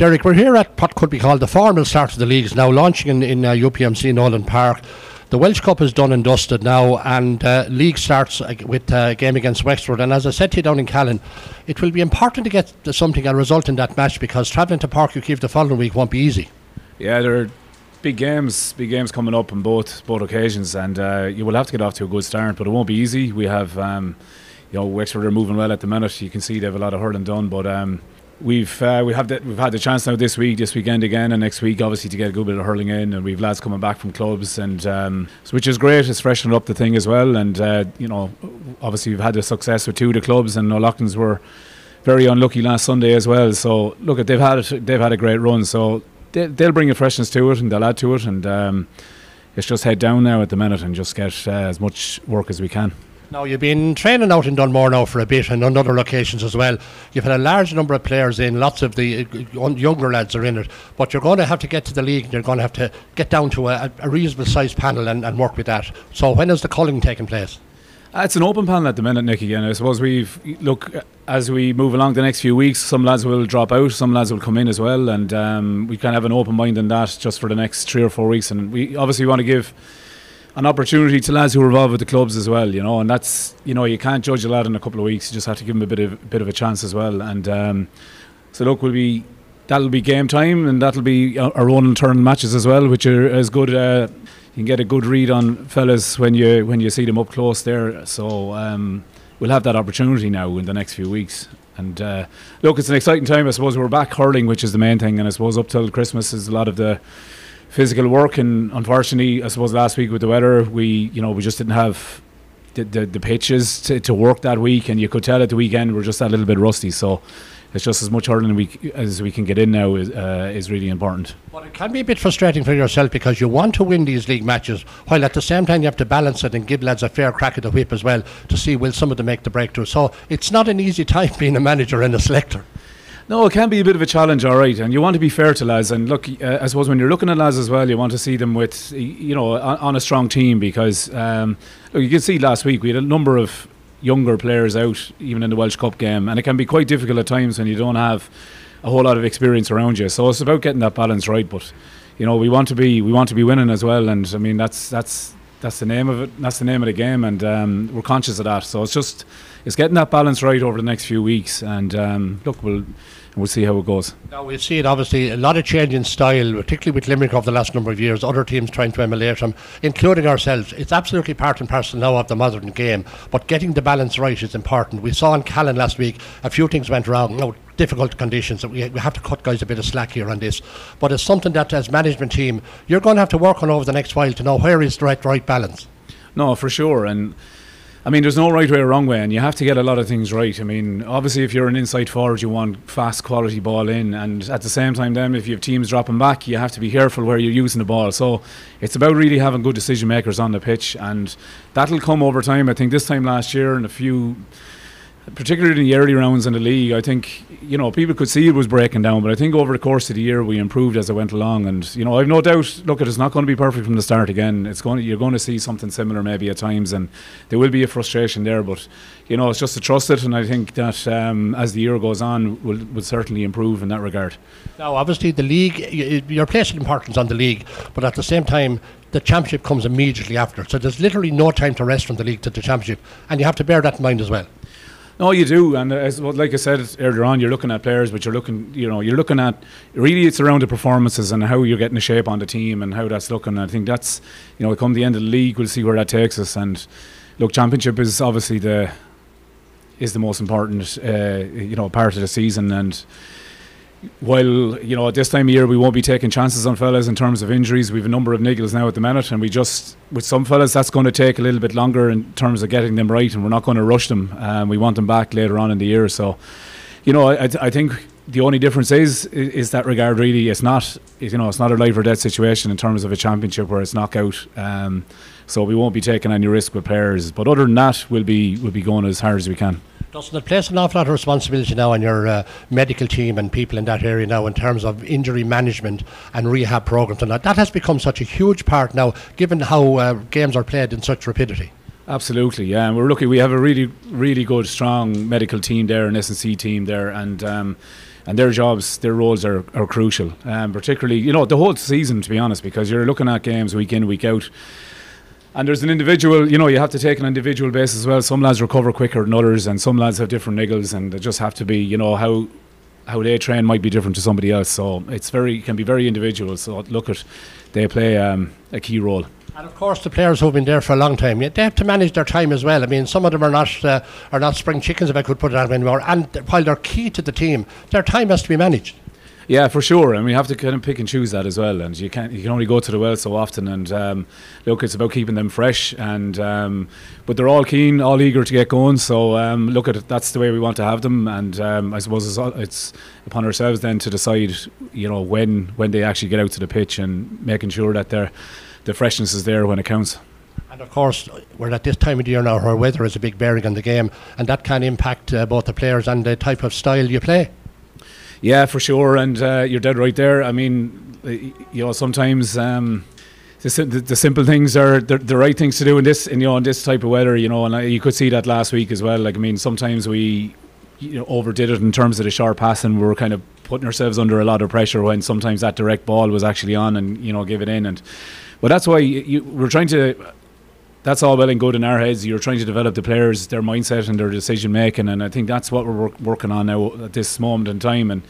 Derek, we're here at what could be called the formal start of the leagues now, launching in, in uh, UPMC Nolan Park. The Walsh Cup is done and dusted now, and uh, league starts uh, with uh, a game against Wexford. And as I said to you down in Callan, it will be important to get something, a result in that match, because travelling to Uí Chaoimh the following week won't be easy. Yeah, there are big games, big games coming up on both both occasions, and uh, you will have to get off to a good start, but it won't be easy. We have, um, you know, Wexford are moving well at the minute. You can see they have a lot of hurling done, but. Um, we've uh, we have the, we've had the chance now this week, this weekend again, and next week obviously to get a good bit of hurling in, and we've lads coming back from clubs, and um, which is great. It's freshening up the thing as well, and uh, you know, obviously we've had the success with two of the clubs, and O'Loughlin's were very unlucky last Sunday as well. So look, they've had they've had a great run, so they, will bring a freshness to it, and they'll add to it, and um, it's just head down now at the minute and just get uh, as much work as we can. Now, you've been training out in Dunmore now for a bit and on other locations as well. You've had a large number of players in, lots of the uh, younger lads are in it, but you're going to have to get to the league and you're going to have to get down to a, a reasonable sized panel and, and, work with that. So, when is the culling taking place? Uh, it's an open panel at the minute, Nicky, and I suppose we've look as we move along the next few weeks. Some lads will drop out, some lads will come in as well, and um, we kind of have an open mind on that just for the next three or four weeks. And we obviously want to give an opportunity to lads who are involved with the clubs as well, you know, and that's you know you can't judge a lad in a couple of weeks. You just have to give him a bit of bit of a chance as well. And um, so look, we'll be that'll be game time, and that'll be our own turn matches as well, which are as good. Uh, you can get a good read on fellas when you when you see them up close there. So um, we'll have that opportunity now in the next few weeks. And uh, look, it's an exciting time. I suppose we're back hurling, which is the main thing. And I suppose up till Christmas is a lot of the physical work. And unfortunately, I suppose last week with the weather, we you know we just didn't have the the, the pitches to, to work that week, and you could tell at the weekend we're just a little bit rusty. So it's just as much hurling we, as we can get in now is, uh, is really important. But it can be a bit frustrating for yourself because you want to win these league matches, while at the same time you have to balance it and give lads a fair crack at the whip as well to see will some of them make the breakthrough. So it's not an easy time being a manager and a selector. No, it can be a bit of a challenge, all right. And you want to be fair to lads. And look, uh, I suppose when you're looking at lads as well, you want to see them with, you know, on, on a strong team because um, look, you can see last week we had a number of younger players out, even in the Walsh Cup game, and it can be quite difficult at times when you don't have a whole lot of experience around you. So it's about getting that balance right. But you know, we want to be we want to be winning as well, and I mean that's that's that's the name of it. That's the name of the game, and um, we're conscious of that. So it's just it's getting that balance right over the next few weeks. And um, look, we'll we'll see how it goes. Now we see it obviously a lot of change in style, particularly with Limerick over the last number of years. Other teams trying to emulate them, including ourselves. It's absolutely part and parcel now of the modern game. But getting the balance right is important. We saw in Callan last week a few things went wrong. No, difficult conditions. We, we have to cut guys a bit of slack here on this. But it's something that, as management team, you're going to have to work on over the next while to know where is the right right balance. No, for sure, and I mean, there's no right way or wrong way, and you have to get a lot of things right. I mean, obviously, if you're an inside forward, you want fast, quality ball in, and at the same time, then if you have teams dropping back, you have to be careful where you're using the ball. So it's about really having good decision makers on the pitch, and that'll come over time. I think this time last year, and a few particularly in the early rounds in the league, I think you know people could see it was breaking down, but I think over the course of the year we improved as it went along, and you know I've no doubt. Look, it's not going to be perfect from the start again. It's going to, you're going to see something similar maybe at times, and there will be a frustration there. But you know it's just to trust it, and I think that um, as the year goes on, will will certainly improve in that regard. Now, obviously, the league you're placing importance on the league, but at the same time, the championship comes immediately after. So there's literally no time to rest from the league to the championship, and you have to bear that in mind as well. No, you do, and as well, like I said earlier on, you're looking at players, but you're looking, you know, you're looking at really it's around the performances and how you're getting the shape on the team and how that's looking. I think that's, you know, come the end of the league, we'll see where that takes us. And look, championship is obviously the is the most important, uh, you know, part of the season and while you know at this time of year we won't be taking chances on fellas in terms of injuries, we've a number of niggles now at the minute, and we just with some fellas that's going to take a little bit longer in terms of getting them right, and we're not going to rush them. Um, we want them back later on in the year, so you know I, I think the only difference is is that regard really it's not you know it's not a life or death situation in terms of a championship where it's knockout. Um, so we won't be taking any risk with players, but other than that, we'll be we'll be going as hard as we can. Doesn't it place an awful lot of responsibility now on your uh, medical team and people in that area now in terms of injury management and rehab programs and that? That has become such a huge part now, given how uh, games are played in such rapidity. Absolutely, yeah. And we're lucky we have a really, really good, strong medical team there, an S&C team there, and um, and their jobs, their roles are, are crucial. Um, particularly, you know, the whole season, to be honest, because you're looking at games week in, week out. And there's an individual, you know, you have to take an individual basis as well. Some lads recover quicker than others, and some lads have different niggles, and they just have to be, you know, how how they train might be different to somebody else. So it's very can be very individual. So look at they play um, a key role. And of course, the players who've been there for a long time, they have to manage their time as well. I mean, some of them are not uh, are not spring chickens, if I could put it that way anymore. And while they're key to the team, their time has to be managed. Yeah, for sure, and we have to kind of pick and choose that as well. And you can't, you can only go to the well so often. And um, look, it's about keeping them fresh. And um, but they're all keen, all eager to get going. So um, look at it, that's the way we want to have them. And um, I suppose it's, it's, upon ourselves then to decide, you know, when when they actually get out to the pitch and making sure that their the freshness is there when it counts. And of course, we're at this time of the year now where weather is a big bearing on the game, and that can impact uh, both the players and the type of style you play. Yeah, for sure, and uh, you're dead right there. I mean, you know, sometimes um, the, the, simple things are the, the, right things to do in this, in, you know, in this type of weather. You know, and I, you could see that last week as well. Like, I mean, sometimes we, you know, overdid it in terms of the sharp passing. We were kind of putting ourselves under a lot of pressure when sometimes that direct ball was actually on, and you know, give it in. And but that's why you, you, we're trying to that's all well and good in our heads. You're trying to develop the players, their mindset, and their decision making, and I think that's what we're work- working on now at this moment in time. And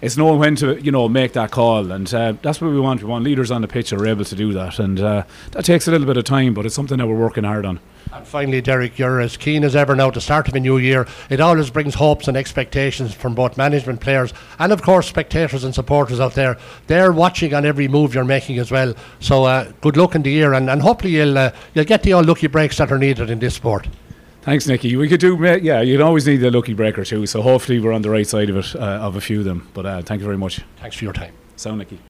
it's knowing when to, you know, make that call, and uh, that's what we want. We want leaders on the pitch that are able to do that, and uh, that takes a little bit of time, but it's something that we're working hard on. And finally, Derek, you're as keen as ever now to start of a new year. It always brings hopes and expectations from both management, players, and of course spectators and supporters out there. They're watching on every move you're making as well. So uh, good luck in the year, and, and hopefully you'll uh, you'll get the all lucky breaks that are needed in this sport. Thanks, Nicky. We could do, yeah. You'd always need a lucky break or two. So hopefully we're on the right side of it, uh, of a few of them. But uh, thank you very much. Thanks for your time. Sound, Nicky.